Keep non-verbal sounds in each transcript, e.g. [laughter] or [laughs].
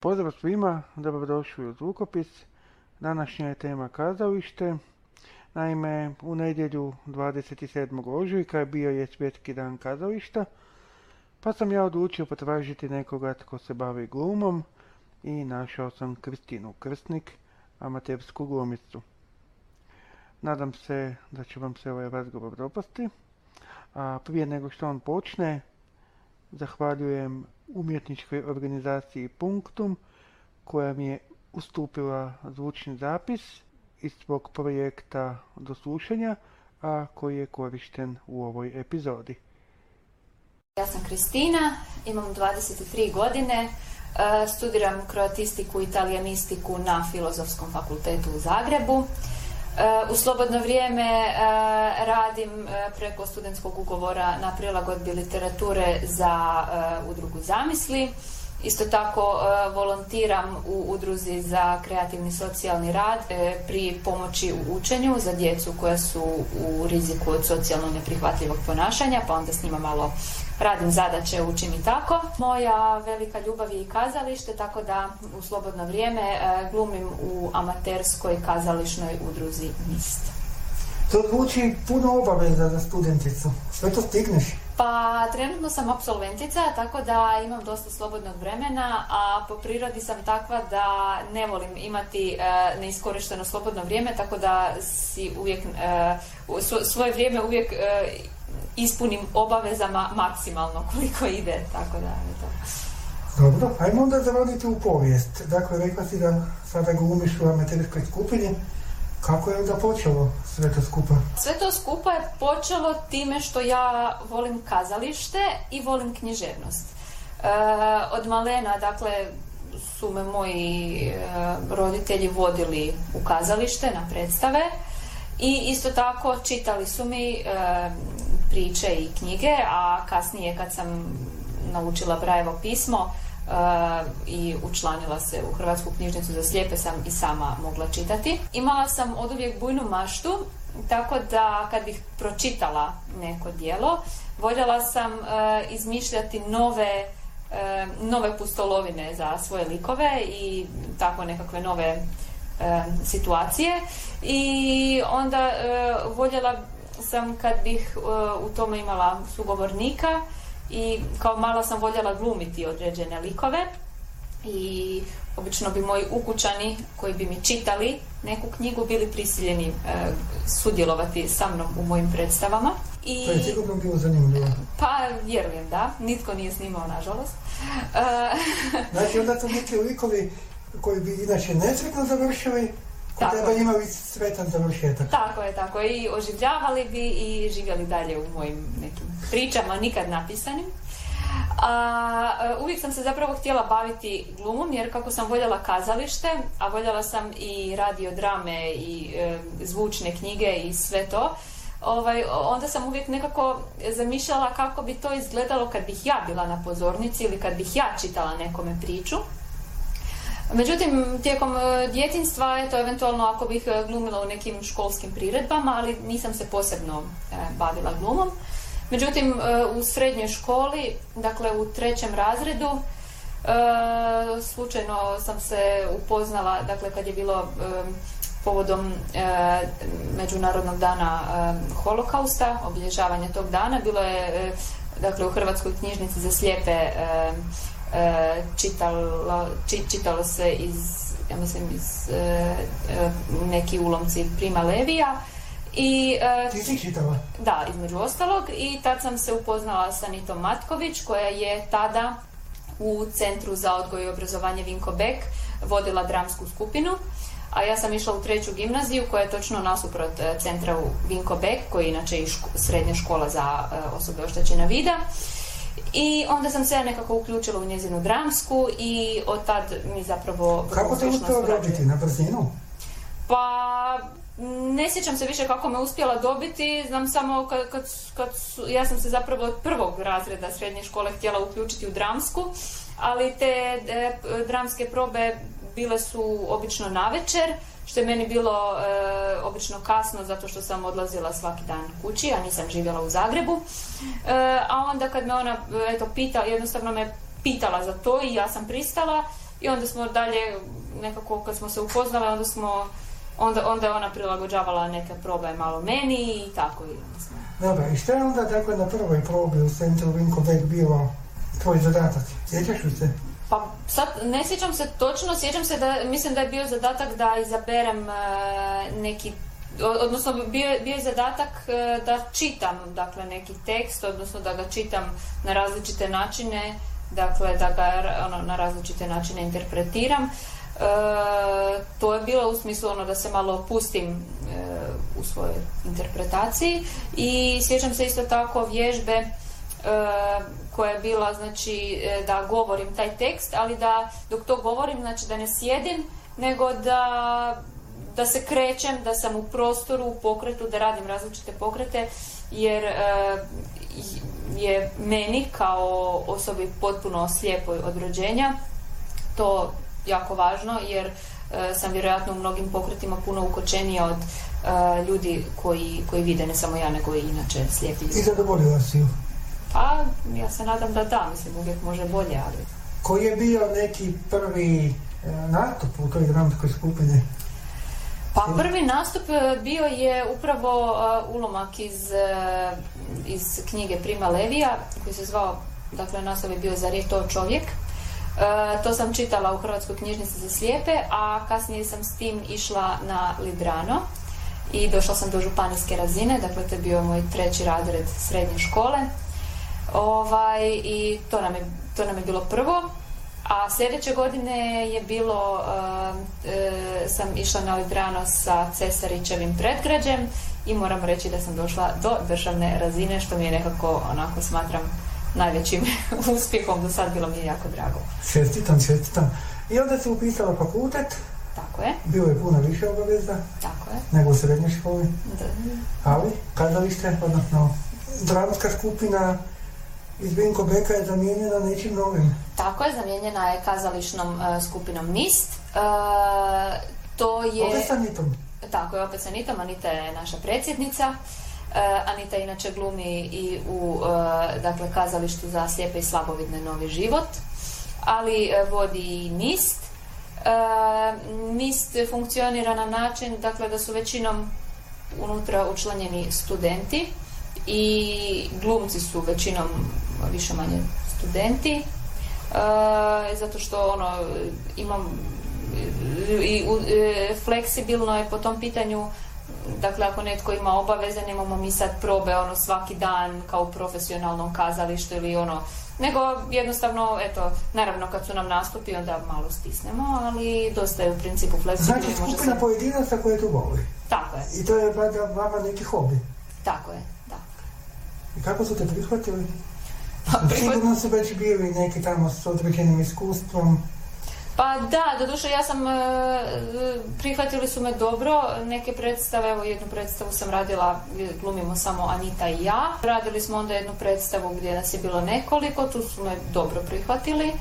Pozdrav svima, dobrodošli u Zvukopis. Današnja je tema kazalište. Naime, u nedjelju 27. ožujka bio je svjetski dan kazališta, pa sam ja odlučio potražiti nekoga tko se bavi glumom i našao sam Kristinu Krstnik, amatersku glumicu. Nadam se da će vam se ovaj razgovor dopasti. A prije nego što on počne, zahvaljujem umjetničkoj organizaciji Punktum koja mi je ustupila zvučni zapis iz svog projekta do slušanja, a koji je korišten u ovoj epizodi. Ja sam Kristina, imam 23 godine, e, studiram kroatistiku i italijanistiku na Filozofskom fakultetu u Zagrebu. U slobodno vrijeme e, radim e, preko studentskog ugovora na prilagodbi literature za e, udrugu Zamisli. Isto tako volontiram u udruzi za kreativni socijalni rad pri pomoći u učenju za djecu koja su u riziku od socijalno neprihvatljivog ponašanja, pa onda s njima malo radim zadaće, učim i tako. Moja velika ljubav je i kazalište, tako da u slobodno vrijeme e, glumim u amaterskoj kazališnoj udruzi NIST. To zvuči puno obaveza za studenticu. Sve to stigneš? Pa trenutno sam absolventica, tako da imam dosta slobodnog vremena, a po prirodi sam takva da ne volim imati e, neiskorišteno slobodno vrijeme, tako da si uvijek e, svoje vrijeme uvijek ispunim obavezama maksimalno koliko ide, tako da je to. Dobro, ajmo onda zavoditi u povijest. Dakle, rekla si da sada glumiš u amaterskoj skupini. Kako je onda počelo sve to skupa? Sve to skupa je počelo time što ja volim kazalište i volim književnost. E, od malena, dakle, su me moji e, roditelji vodili u kazalište na predstave i isto tako čitali su mi e, priče i knjige, a kasnije kad sam naučila Brajevo pismo uh, i učlanila se u Hrvatsku knjižnicu za slijepe sam i sama mogla čitati. Imala sam od uvijek bujnu maštu, tako da kad bih pročitala neko dijelo, voljela sam uh, izmišljati nove uh, nove pustolovine za svoje likove i tako nekakve nove situacije i onda voljela sam kad bih e, u tome imala sugovornika i kao mala sam voljela glumiti određene likove i obično bi moji ukućani koji bi mi čitali neku knjigu bili prisiljeni e, sudjelovati sa mnom u mojim predstavama. I, to je sigurno bilo zanimljivo. Pa, vjerujem da. Nitko nije snimao, nažalost. E, [laughs] znači, onda to neki likovi koji bi inače nesretno završili, tako. Treba imali sretan završetak. Tako je, tako I oživljavali bi i živjeli dalje u mojim nekim pričama, nikad napisanim. A, uvijek sam se zapravo htjela baviti glumom jer kako sam voljela kazalište, a voljela sam i radio drame i e, zvučne knjige i sve to, ovaj, onda sam uvijek nekako zamišljala kako bi to izgledalo kad bih ja bila na pozornici ili kad bih ja čitala nekome priču. Međutim, tijekom e, djetinstva, eto, eventualno ako bih e, glumila u nekim školskim priredbama, ali nisam se posebno e, bavila glumom. Međutim, u srednjoj školi, dakle u trećem razredu, slučajno sam se upoznala, dakle kad je bilo povodom Međunarodnog dana holokausta, obilježavanja tog dana, bilo je dakle u Hrvatskoj knjižnici za slijepe E, čitalo, čitalo se iz ja mislim iz e, e, neki ulomci Prima Levija i, Ti si čitala? Da, između ostalog. I tad sam se upoznala sa Nitom Matković koja je tada u Centru za odgoj i obrazovanje Vinko Bek vodila dramsku skupinu. A ja sam išla u treću gimnaziju koja je točno nasuprot centra u Vinko Bek koji je inače i srednja škola za osobe oštećena vida i onda sam se ja nekako uključila u njezinu dramsku i od tad mi zapravo... Kako te uspjela dobiti? Na brzinu? Pa ne sjećam se više kako me uspjela dobiti, znam samo kad, kad, kad su, ja sam se zapravo od prvog razreda srednje škole htjela uključiti u dramsku, ali te e, dramske probe bile su obično na večer, što je meni bilo e, obično kasno zato što sam odlazila svaki dan kući, a nisam živjela u Zagrebu. E, a onda kad me ona eto pitala, jednostavno me pitala za to i ja sam pristala i onda smo dalje nekako kad smo se upoznali onda smo onda, onda je ona prilagođavala neke probe malo meni i tako i onda smo. Dobro, i što je onda dakle na prvoj probi u centru Vinko Beck bilo tvoj zadatak? Sjećaš li se? Pa sad ne sjećam se točno, sjećam se da mislim da je bio zadatak da izaberem e, neki odnosno bio, bio je zadatak e, da čitam dakle neki tekst, odnosno da ga čitam na različite načine, dakle da ga ono, na različite načine interpretiram. E, to je bilo u smislu ono da se malo opustim u svojoj interpretaciji i sjećam se isto tako vježbe koja je bila znači e, da govorim taj tekst, ali da dok to govorim znači da ne sjedim, nego da, da se krećem, da sam u prostoru, u pokretu, da radim različite pokrete, jer e, je meni kao osobi potpuno slijepoj od rođenja to jako važno, jer e, sam vjerojatno u mnogim pokretima puno ukočenija od ljudi koji, koji vide, ne samo ja, nego i inače slijepi. I zadovoljila si pa, ja se nadam da da, mislim, uvijek može bolje, ali... Koji je bio neki prvi e, nastup u toj dramskoj skupini? Pa prvi nastup e, bio je upravo e, ulomak iz, iz knjige Prima Levija, koji se zvao, dakle naslov je bio Zar je to čovjek? to sam čitala u Hrvatskoj knjižnici za slijepe, a kasnije sam s tim išla na Librano i došla sam do županijske razine, dakle to je bio moj treći razred srednje škole Ovaj, I to nam, je, to nam je bilo prvo. A sljedeće godine je bilo, uh, sam išla na Librano sa Cesarićevim predgrađem i moram reći da sam došla do državne razine, što mi je nekako, onako smatram, najvećim [laughs] uspjehom do sad, bilo mi je jako drago. Čestitam, čestitam. I onda si upisala fakultet? Tako je. Bilo je puno više obaveza? Tako je. Nego u srednjoj školi? Da. Ali, kazalište, odnosno dramska skupina, iz Vinko Beka je zamijenjena nečim novim. Tako je, zamijenjena je kazališnom uh, skupinom NIST. Uh, to je... Opet sa Anitom. Tako je, opet sa Anitom. Anita je naša predsjednica. Uh, Anita inače glumi i u dakle, kazalištu za slijepe i slabovidne Novi život, ali vodi i NIST. NIST funkcionira na način dakle, da su većinom unutra učlanjeni studenti i glumci su većinom više manje studenti e, zato što ono imam i e, fleksibilno je po tom pitanju. Dakle ako netko ima obaveze nemamo mi sad probe ono svaki dan kao u profesionalnom kazalištu ili ono nego jednostavno eto naravno kad su nam nastupi onda malo stisnemo ali dosta je u principu fleksibilno znači skupina pojedinaca koje tu voli. Tako je. I to je vama neki hobi. Tako je da i kako su te prihvatili pa, Sigurno su već bili neki tamo s određenim iskustvom. Pa da, doduše ja sam, e, prihvatili su me dobro, neke predstave, evo jednu predstavu sam radila, glumimo samo Anita i ja. Radili smo onda jednu predstavu gdje nas je bilo nekoliko, tu su me dobro prihvatili. E,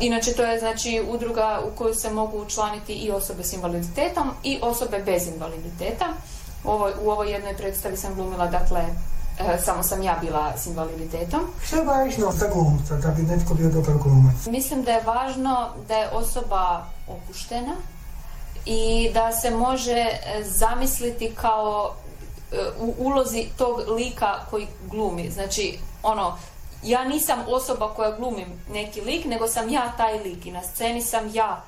inače to je znači udruga u koju se mogu učlaniti i osobe s invaliditetom i osobe bez invaliditeta. U ovoj, u ovoj jednoj predstavi sam glumila dakle E, samo sam ja bila s invaliditetom. Što je važno za glumca, da bi netko bio dobar glumac? Mislim da je važno da je osoba opuštena i da se može e, zamisliti kao e, u ulozi tog lika koji glumi. Znači, ono, ja nisam osoba koja glumim neki lik, nego sam ja taj lik i na sceni sam ja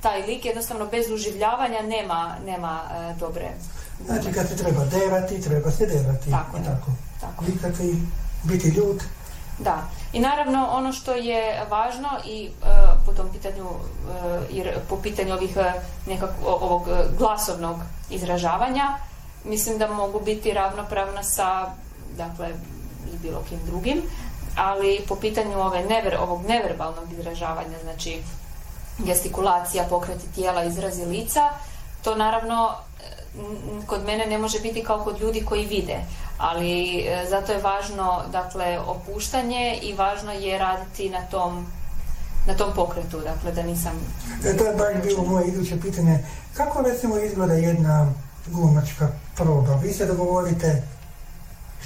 taj lik, jednostavno bez uživljavanja nema, nema dobre Znači kad se treba derati, treba se derati. Tako, tako. Tako. Likati, biti ljud. Da. I naravno ono što je važno i uh, po tom pitanju, uh, jer po pitanju ovih uh, nekak, ovog glasovnog izražavanja, mislim da mogu biti ravnopravna sa dakle i bilo kim drugim, ali po pitanju ove never, ovog neverbalnog izražavanja, znači gestikulacija, pokreti tijela, izrazi lica, to naravno kod mene ne može biti kao kod ljudi koji vide, ali e, zato je važno dakle opuštanje i važno je raditi na tom na tom pokretu, dakle da nisam... E, to je baš bilo moje iduće pitanje. Kako recimo izgleda jedna glumačka proba? Vi se dogovorite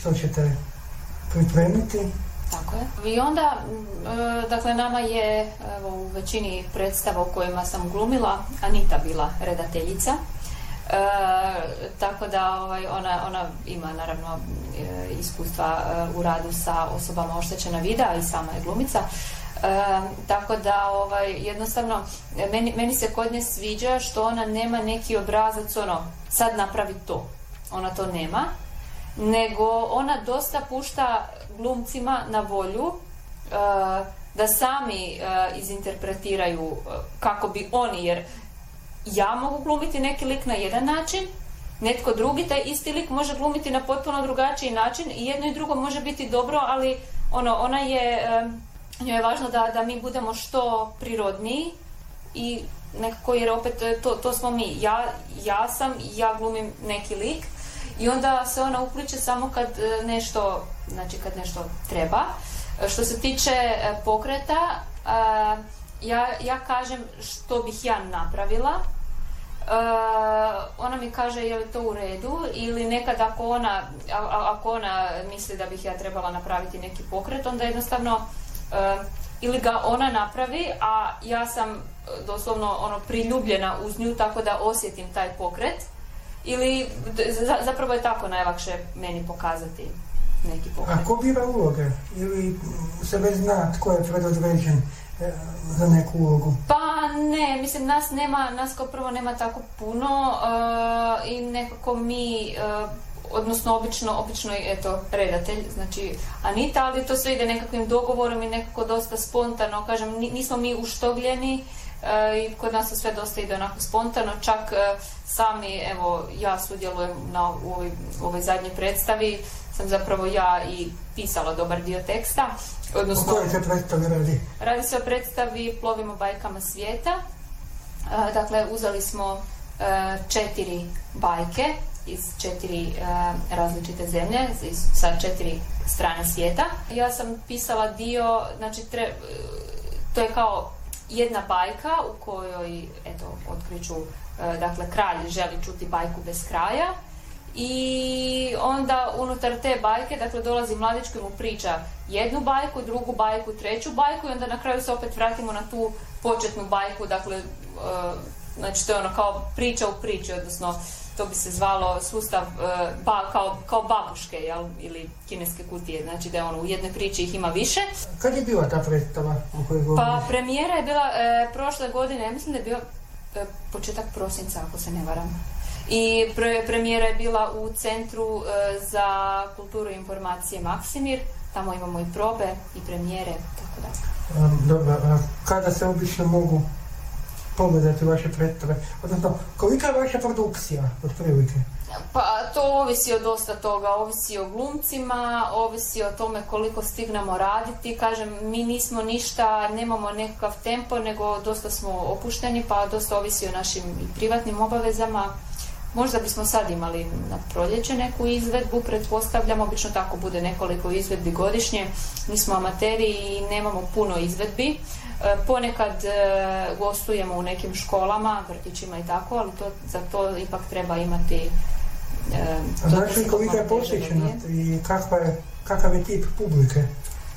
što ćete pripremiti Tako je. I onda, e, dakle, nama je evo, u većini predstava u kojima sam glumila Anita bila redateljica. E, tako da ovaj, ona, ona ima naravno e, iskustva u radu sa osobama oštećena vida i sama je glumica. tako da ovaj, jednostavno meni, meni se kod nje sviđa što ona nema neki obrazac ono sad napravi to. Ona to nema nego ona dosta pušta glumcima na volju uh, da sami uh, izinterpretiraju kako bi oni, jer ja mogu glumiti neki lik na jedan način, netko drugi taj isti lik može glumiti na potpuno drugačiji način i jedno i drugo može biti dobro, ali ono, ona je, njoj je važno da, da mi budemo što prirodniji i nekako jer opet to, to smo mi. Ja, ja sam, ja glumim neki lik i onda se ona upliče samo kad e, nešto, znači kad nešto treba. E, što se tiče e, pokreta, ja, ja kažem što bih ja napravila, ona mi kaže je li to u redu ili nekad ako ona, ako ona misli da bih ja trebala napraviti neki pokret, onda jednostavno ili ga ona napravi, a ja sam doslovno ono priljubljena uz nju tako da osjetim taj pokret ili zapravo je tako najlakše meni pokazati neki pokret. A ko bira uloge? Ili se već zna tko je predodređen e, za neku ulogu? Pa ne, mislim nas nema, nas kao prvo nema tako puno uh, i nekako mi uh, odnosno obično, obično je eto redatelj, znači Anita, ali to sve ide nekakvim dogovorom i nekako dosta spontano, kažem, nismo mi uštogljeni E, i kod nas sve dosta ide onako spontano, čak e, sami, evo, ja sudjelujem na, u ovoj, ovoj zadnjoj predstavi, sam zapravo ja i pisala dobar dio teksta. Odnosno, o kojoj se predstavi radi? Radi se o predstavi Plovimo bajkama svijeta. E, dakle, uzeli smo četiri bajke iz četiri različite zemlje, sa četiri strane svijeta. Ja sam pisala dio, znači, to je kao jedna bajka u kojoj, eto, otkriću, e, dakle, kralj želi čuti bajku bez kraja i onda unutar te bajke, dakle, dolazi mladić koji mu priča jednu bajku, drugu bajku, treću bajku i onda na kraju se opet vratimo na tu početnu bajku, dakle, e, znači to je ono kao priča u priči, odnosno to bi se zvalo sustav e, kao, kao babuške jel? ili kineske kutije, znači da ono, u jednoj priči ih ima više. Kad je bila ta predstava Pa premijera je bila e, prošle godine, ja mislim da je bio početak prosinca ako se ne varam. I premijera je bila u Centru za kulturu i informacije Maksimir, tamo imamo i probe i premijere, tako da. Dobro, a kada se obično mogu pogledati vaše predstave? Odnosno, kolika je vaša produkcija, otprilike? Pa to ovisi od dosta toga, ovisi o glumcima, ovisi o tome koliko stignemo raditi. Kažem, mi nismo ništa, nemamo nekakav tempo, nego dosta smo opušteni, pa dosta ovisi o našim privatnim obavezama. Možda bismo sad imali na proljeće neku izvedbu, pretpostavljam, obično tako bude nekoliko izvedbi godišnje. Mi smo amateri i nemamo puno izvedbi. E, ponekad e, gostujemo u nekim školama, vrtićima i tako, ali to, za to ipak treba imati e, Znači kolika je posjećenost i kakva je, kakav je tip publike?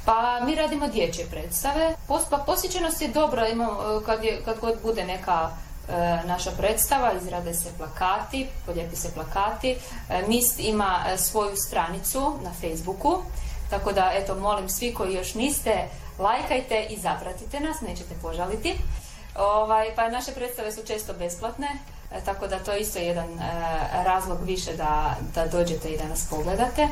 Pa mi radimo dječje predstave. Pa posjećenost je dobra, imamo, kad, je, kad god bude neka naša predstava, izrade se plakati, podlijepi se plakati. Mist ima svoju stranicu na Facebooku, tako da eto molim svi koji još niste lajkajte i zapratite nas, nećete požaliti. Ovaj, pa naše predstave su često besplatne, e, tako da to je isto jedan e, razlog više da, da dođete i da nas pogledate.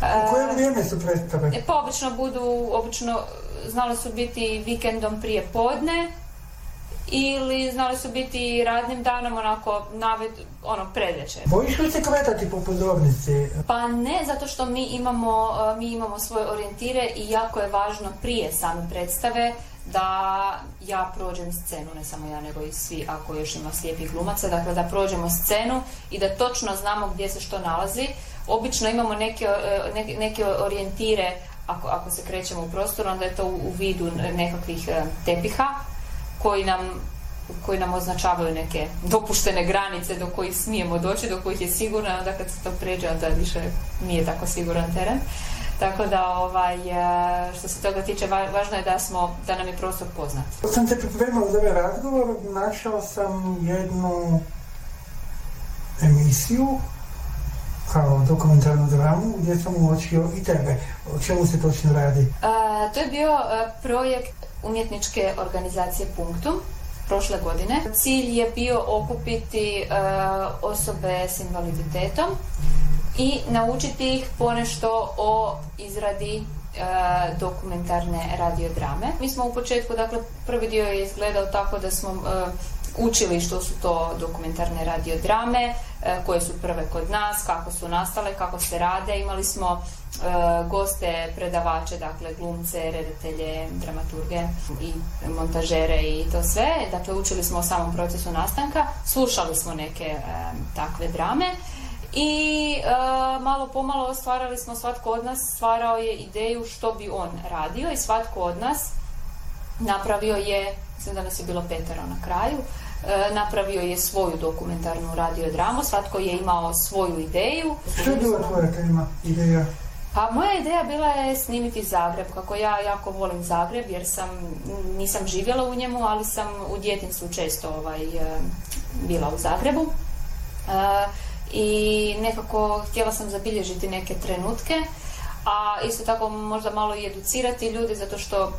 U koje vrijeme su predstave? E, pa obično budu, obično znali su biti vikendom prije podne, ili znali su biti radnim danom onako naved, ono predveče. Bojiš li se kretati po pozornici? Pa ne, zato što mi imamo, e, mi imamo svoje orijentire i jako je važno prije same predstave da ja prođem scenu, ne samo ja nego i svi ako još ima slijepih glumaca, dakle da prođemo scenu i da točno znamo gdje se što nalazi. Obično imamo neke, e, neke, neke orijentire ako, ako se krećemo u prostoru, onda je to u, u vidu nekakvih e, tepiha koji nam koji nam označavaju neke dopuštene granice do kojih smijemo doći, do kojih je sigurno, onda kad se to pređe, onda više nije tako siguran teren. Tako da, ovaj, e, što se toga tiče, važno je da, smo, da nam je prostor poznat. Dok sam te pripremao za ovaj razgovor, našao sam jednu emisiju kao dokumentarnu dramu gdje sam uočio i tebe. O čemu se točno radi? to je bio projekt umjetničke organizacije Punktum prošle godine. Cilj je bio okupiti osobe s invaliditetom i naučiti ih ponešto o izradi dokumentarne radiodrame. Mi smo u početku, dakle, prvi dio je izgledao tako da smo učili što su to dokumentarne radiodrame, e, koje su prve kod nas, kako su nastale, kako se rade. Imali smo e, goste, predavače, dakle glumce, redatelje, dramaturge i montažere i to sve. Dakle, učili smo o samom procesu nastanka, slušali smo neke e, takve drame i malo pomalo stvarali smo, svatko od nas stvarao je ideju što bi on radio i svatko od nas napravio je, mislim da nas je bilo petero na kraju, E, napravio je svoju dokumentarnu radiodramu, svatko je imao svoju ideju. Što je bila tvoja tema, ideja? Pa moja ideja bila je snimiti Zagreb, kako ja jako volim Zagreb jer sam, nisam živjela u njemu, ali sam u djetinstvu često ovaj, e, bila u Zagrebu. E, I nekako htjela sam zabilježiti neke trenutke, a isto tako možda malo i educirati ljude zato što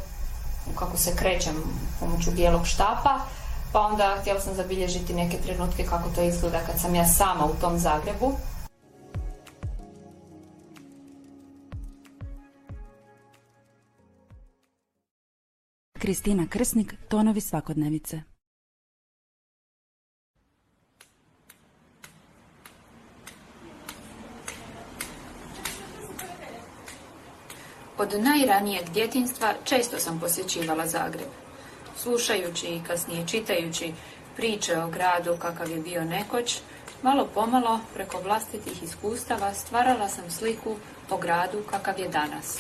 kako se krećem pomoću bijelog štapa, pa onda htjela sam zabilježiti neke trenutke kako to izgleda kad sam ja sama u tom Zagrebu. Kristina Krsnik, Tonovi svakodnevice. Od najranijeg djetinstva često sam posjećivala Zagreb slušajući i kasnije čitajući priče o gradu kakav je bio nekoć, malo pomalo preko vlastitih iskustava stvarala sam sliku o gradu kakav je danas.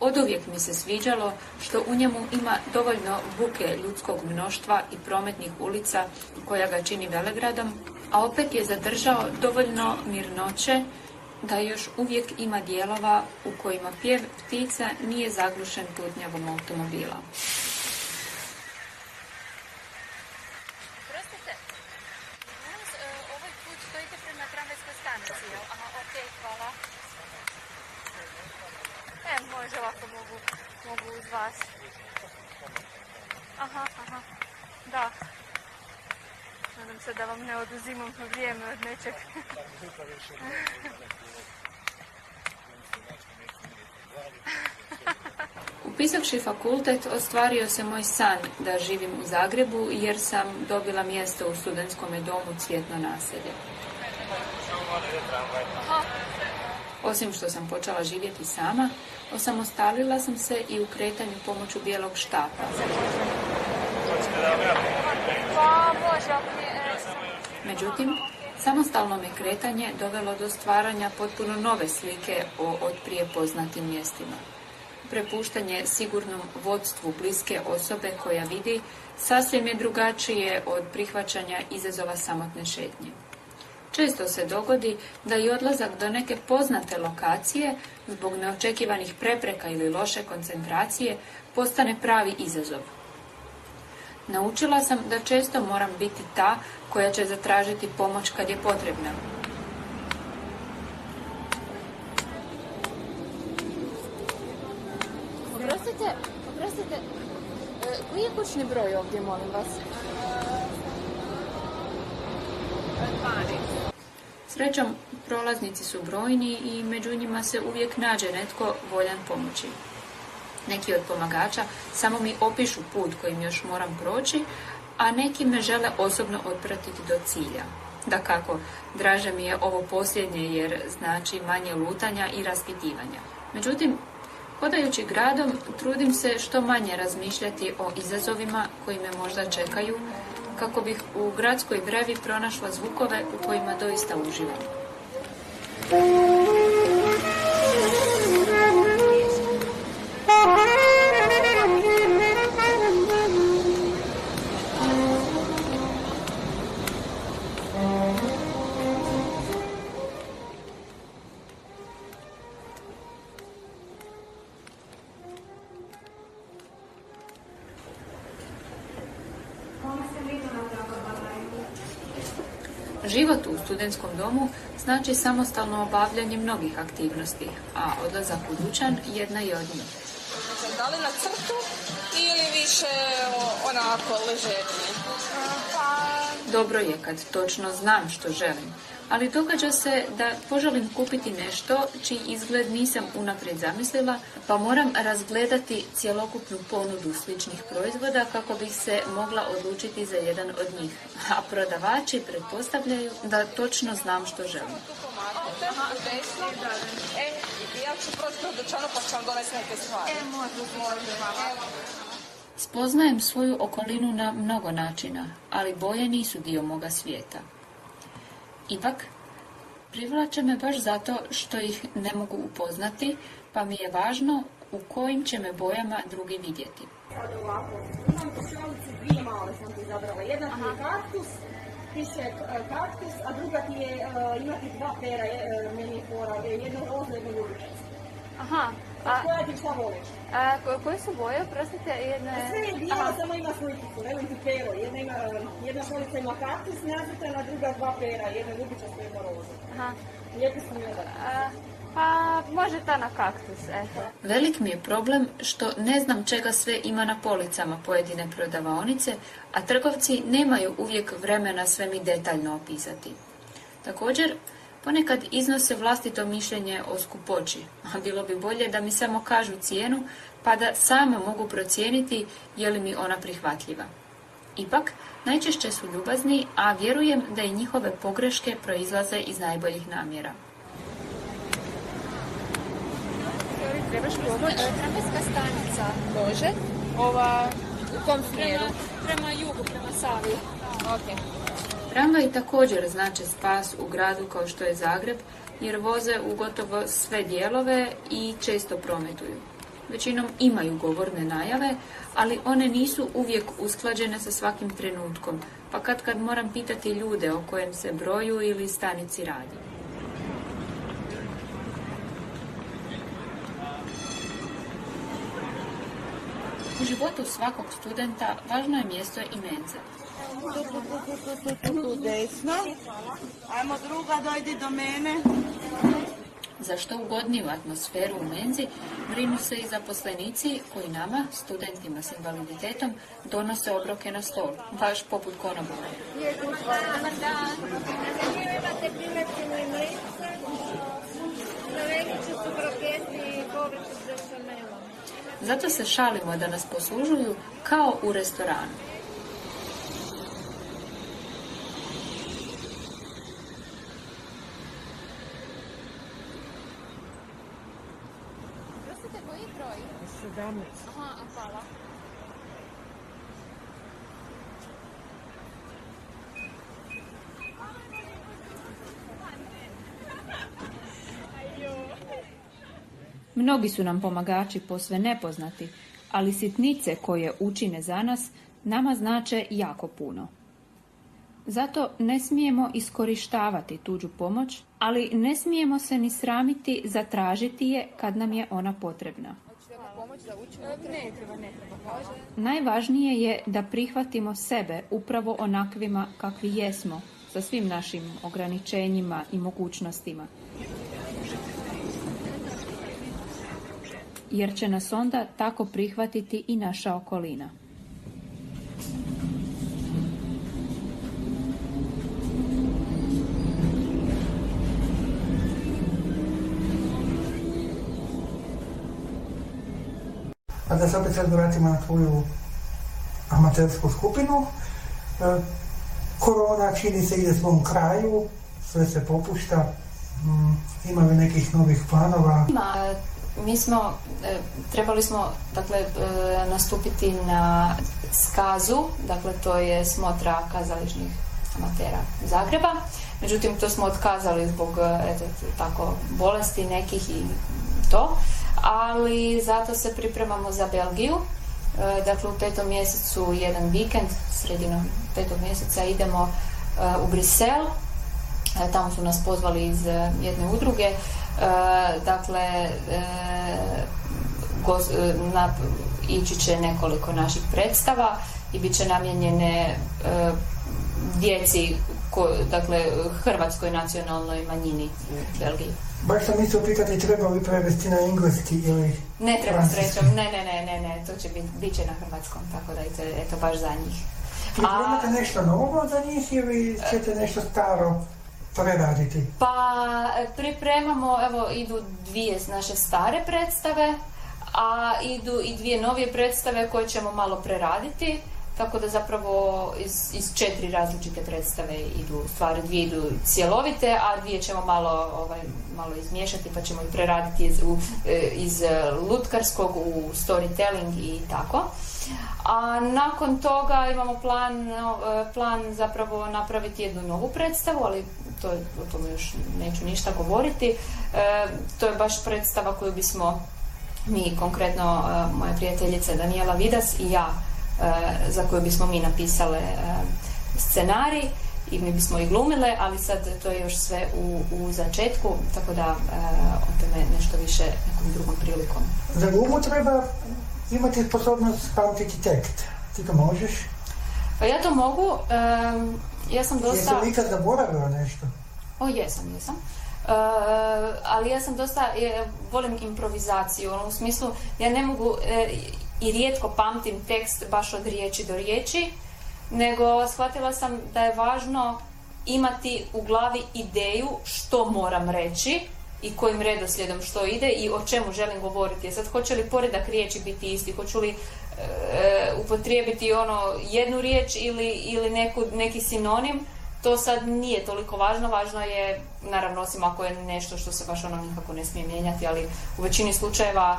Od uvijek mi se sviđalo što u njemu ima dovoljno buke ljudskog mnoštva i prometnih ulica koja ga čini velegradom, a opet je zadržao dovoljno mirnoće da još uvijek ima dijelova u kojima pjev ptica nije zaglušen putnjavom automobila. da vam ne oduzimam vrijeme od nečeg. Upisavši fakultet, ostvario se moj san da živim u Zagrebu jer sam dobila mjesto u studentskom domu Cvjetno naselje. Osim što sam počela živjeti sama, osamostalila sam se i u kretanju pomoću bijelog štapa. Pa, može, Međutim, samostalno me kretanje dovelo do stvaranja potpuno nove slike o otprije poznatim mjestima. Prepuštanje sigurnom vodstvu bliske osobe koja vidi sasvim je drugačije od prihvaćanja izazova samotne šetnje. Često se dogodi da i odlazak do neke poznate lokacije zbog neočekivanih prepreka ili loše koncentracije postane pravi izazov. Naučila sam da često moram biti ta koja će zatražiti pomoć kad je potrebna. Oprostite, oprostite, e, koji je kućni broj ovdje, molim vas? Srećom, prolaznici su brojni i među njima se uvijek nađe netko voljan pomoći. Neki od pomagača samo mi opišu put kojim još moram proći, a neki me žele osobno otpratiti do cilja. Da kako, draže mi je ovo posljednje jer znači manje lutanja i raspitivanja. Međutim, hodajući gradom, trudim se što manje razmišljati o izazovima koji me možda čekaju, kako bih u gradskoj brevi pronašla zvukove u kojima doista uživam. Studentskom domu znači samostalno obavljanje mnogih aktivnosti, a odlazak u dućan jedna je od njih. Da li na crtu ili više onako ležernije? Dobro je kad točno znam što želim, ali događa se da poželim kupiti nešto čiji izgled nisam unaprijed zamislila, pa moram razgledati cjelokupnu ponudu sličnih proizvoda kako bih se mogla odlučiti za jedan od njih. A prodavači pretpostavljaju da točno znam što želim. Spoznajem svoju okolinu na mnogo načina, ali boje nisu dio moga svijeta. Ipak, privlače me baš zato što ih ne mogu upoznati, pa mi je važno u kojim će me bojama drugi vidjeti. Imam košalicu, dvije male sam ti izabrala. Jedna ti je kaktus, piše e, kaktus, a druga ti je, e, ima ti dva pera, je, e, meni je fora, je jedno roze, jedno. Aha. A A, koja ti šta voliš? a ko- koje su boje? Prostite, jedna je... Sve je Aha. bijela, samo ima sličicu, velim ti pero. Jedna, ima, jedna šalica ima kaktus nacrtana, druga dva pera, jedna ljubičasta, jedna roza. Aha. Lijepi su mi pa, može ta na kaktus, eto. Velik mi je problem što ne znam čega sve ima na policama pojedine prodavaonice, a trgovci nemaju uvijek vremena sve mi detaljno opisati. Također, ponekad iznose vlastito mišljenje o skupoći, a bilo bi bolje da mi samo kažu cijenu, pa da sama mogu procijeniti je li mi ona prihvatljiva. Ipak, najčešće su ljubazni, a vjerujem da i njihove pogreške proizlaze iz najboljih namjera. Trebaš pomoć? Tramvajska stanica. Može. Ova, u kom smjeru? Prema, jugu, prema Savi. Ok. Tramvaji također znače spas u gradu kao što je Zagreb, jer voze u gotovo sve dijelove i često prometuju. Većinom imaju govorne najave, ali one nisu uvijek usklađene sa svakim trenutkom, pa kad kad moram pitati ljude o kojem se broju ili stanici radi. U životu svakog studenta važno je mjesto i menze. Tu desno. Ajmo druga, dojdi do mene. Za što ugodniju atmosferu u menzi brinu se i zaposlenici koji nama, studentima s invaliditetom, donose obroke na stol, baš poput bešamelom. Zato se šalimo da nas poslužuju kao u restoranu. 17. Aha. Mnogi su nam pomagači posve nepoznati, ali sitnice koje učine za nas nama znače jako puno. Zato ne smijemo iskorištavati tuđu pomoć, ali ne smijemo se ni sramiti zatražiti je kad nam je ona potrebna. Ne treba, ne treba. Najvažnije je da prihvatimo sebe upravo onakvima kakvi jesmo, sa svim našim ograničenjima i mogućnostima. Jer će nas onda tako prihvatiti i naša okolina. A da se opet sad vratimo na tvoju amatersku skupinu. E, korona čini se ide svom kraju, sve se popušta. Mm, Ima li nekih novih planova? Ma, mi smo, e, trebali smo dakle, e, nastupiti na skazu, dakle to je smotra kazališnih amatera Zagreba. Međutim, to smo otkazali zbog e, eto, tako bolesti nekih i to. Ali zato se pripremamo za Belgiju. E, Dakle, u petom mjesecu jedan vikend, sredinom petog mjeseca idemo e, u Brisel. E, Tamo su nas pozvali iz jedne udruge. Dakle, ići će nekoliko naših predstava i bit će namijenjene e, djeci dakle, hrvatskoj nacionalnoj manjini u Belgiji. Baš sam mislio pitati treba li prevesti na engleski ili... Ne treba srećom, ne, ne, ne, ne, ne, to će biti, bit će na hrvatskom, tako da eto, eto baš za njih. Pripremate nešto novo za njih ili ćete nešto staro preraditi? Pa pripremamo, evo idu dvije naše stare predstave, a idu i dvije novije predstave koje ćemo malo preraditi, tako da zapravo iz, iz četiri različite predstave idu stvari, dvije idu cjelovite, a dvije ćemo malo, ovaj, malo izmiješati pa ćemo ih preraditi iz, u, e, iz e, lutkarskog u storytelling i tako. A nakon toga imamo plan, e, plan zapravo napraviti jednu novu predstavu, ali to, o tome još neću ništa govoriti. E, to je baš predstava koju bismo mi, konkretno moja prijateljica Daniela Vidas i ja, za koju bismo mi napisale e, scenarij i mi bismo i glumile, ali sad to je još sve u, u začetku, tako da e, o tome nešto više nekom drugom prilikom. Za glumu treba imati sposobnost pamtiti tekst. Ti to možeš? Pa ja to mogu, ja sam Jesi dosta... li ikad zaboravila nešto? O, jesam, jesam. E, ali ja sam dosta, je, volim improvizaciju, ono, u smislu, ja ne mogu i rijetko pamtim tekst baš od riječi do riječi, nego shvatila sam da je važno imati u glavi ideju što moram reći i kojim redoslijedom što ide i o čemu želim govoriti. Sad hoće li poredak riječi biti isti, hoću li e, upotrijebiti ono jednu riječ ili, ili neku, neki sinonim, to sad nije toliko važno, važno je, naravno osim ako je nešto što se baš ono nikako ne smije mijenjati, ali u većini slučajeva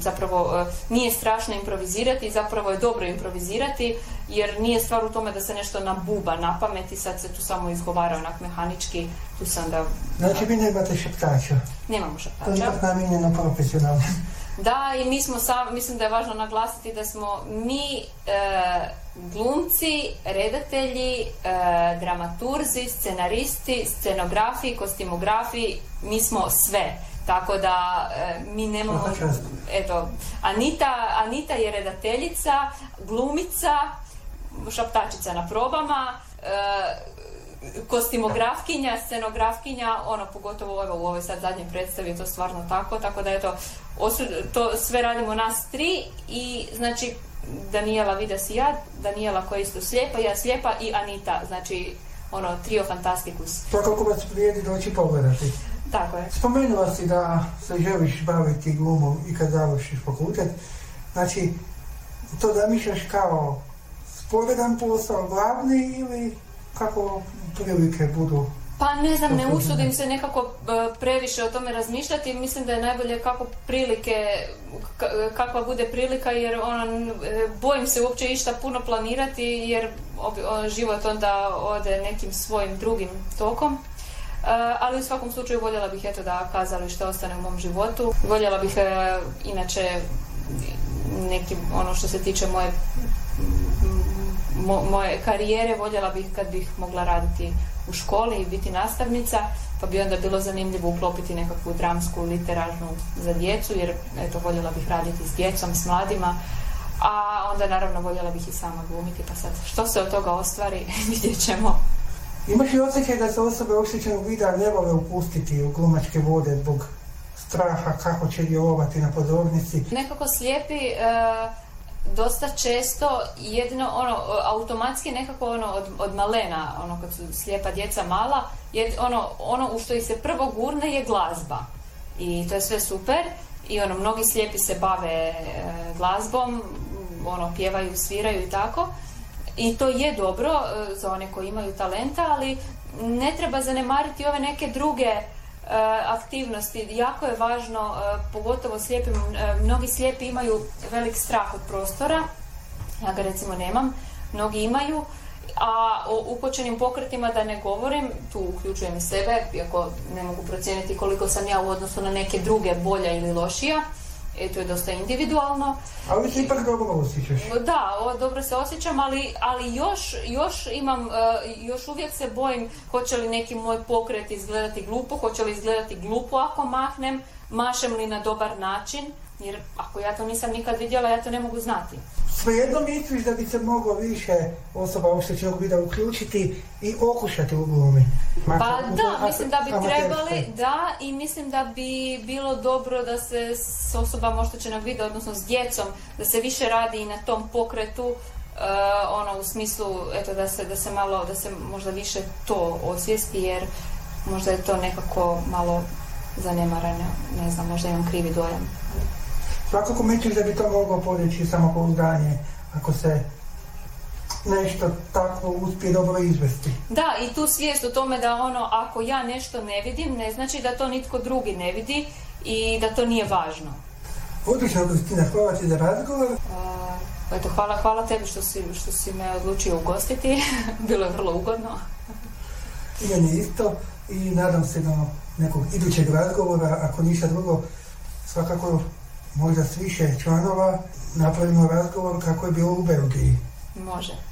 zapravo e, nije strašno improvizirati, zapravo je dobro improvizirati, jer nije stvar u tome da se nešto nabuba na pamet i sad se tu samo izgovara onak mehanički, tu se onda Znači vi nemate šeptača. nemamo To je ipak namijenjeno profesionalno. [laughs] Da, i mi smo sam, mislim da je važno naglasiti da smo mi e, glumci, redatelji, e, dramaturzi, scenaristi, scenografi, kostimografi, mi smo sve. Tako da e, mi nemamo... Eto, Anita, Anita je redateljica, glumica, šaptačica na probama, e, kostimografkinja, scenografkinja, ono pogotovo evo, u ovoj sad zadnjoj predstavi je to stvarno tako, tako da eto, osu- to sve radimo nas tri i znači Daniela Vidas i ja, Daniela koja je isto slijepa, ja slijepa i Anita, znači ono trio fantastikus. Svakako vas vrijedi doći pogledati. Tako je. Spomenula si da se želiš baviti glumom i kad završiš fakultet. Znači, to zamišljaš kao sporedan posao, glavni ili kako prilike budu Pa ne znam, ne usudim se nekako e, previše o tome razmišljati. Mislim da je najbolje kako prilike, ka- kakva bude prilika jer ono, e, bojim se uopće išta puno planirati jer život onda ode nekim svojim drugim tokom. E, ali u svakom slučaju voljela bih eto da kazalište ostane u mom životu. Voljela bih e, inače neki ono što se tiče moje mo- moje karijere voljela bih kad bih mogla raditi u školi i biti nastavnica, pa bi onda bilo zanimljivo uklopiti nekakvu dramsku, literarnu za djecu, jer eto, voljela bih raditi s djecom, s mladima, a onda naravno voljela bih i sama glumiti, pa sad što se od toga ostvari, [laughs] vidjet ćemo. Imaš li osjećaj da se osobe oštećenog vida ne vole upustiti u glumačke vode zbog straha kako će djelovati na pozornici? Nekako slijepi e, dosta često jedino ono automatski nekako ono od, od malena ono kad su slijepa djeca mala je ono ono u što ih se prvo gurne je glazba. I to je sve super. I ono mnogi slijepi se bave e, glazbom ono pjevaju sviraju i tako i to je dobro e, za one koji imaju talenta ali ne treba zanemariti ove neke druge e, aktivnosti. Jako je važno, e, pogotovo slijepim, mnogi slijepi imaju velik strah od prostora, ja ga recimo nemam, mnogi imaju, a o ukočenim pokretima da ne govorim, tu uključujem i sebe, iako ne mogu procijeniti koliko sam ja u odnosu na neke druge bolja ili lošija, e, to je dosta individualno. Ali se ipak dobro osjećaš. Da, o, dobro se osjećam, ali, ali još, još imam, e, još uvijek se bojim hoće li neki moj pokret izgledati glupo, hoće li izgledati glupo ako mahnem, mašem li na dobar način, jer ako ja to nisam nikad vidjela, ja to ne mogu znati. Svejedno misliš da bi se moglo više osoba oštećenog vida uključiti i okušati u glumi? Pa u da, mislim da bi trebali, da, i mislim da bi bilo dobro da se s osobama oštećenog vida, odnosno s djecom, da se više radi i na tom pokretu, e, ono u smislu, eto, da se, da se malo, da se možda više to osvijesti, jer možda je to nekako malo zanemareno, ne znam, možda imam krivi dojam. Svakako misliš da bi to moglo podići samopouzdanje ako se nešto takvo uspije dobro izvesti. Da, i tu svijest o tome da ono, ako ja nešto ne vidim, ne znači da to nitko drugi ne vidi i da to nije važno. Odlično, Kristina, hvala ti za razgovor. Uh, eto, hvala, hvala tebi što si, što si me odlučio ugostiti. [laughs] Bilo je vrlo ugodno. I meni isto i nadam se do nekog idućeg razgovora, ako ništa drugo, svakako možda s više članova napravimo razgovor kako je bilo u Belgiji. Može.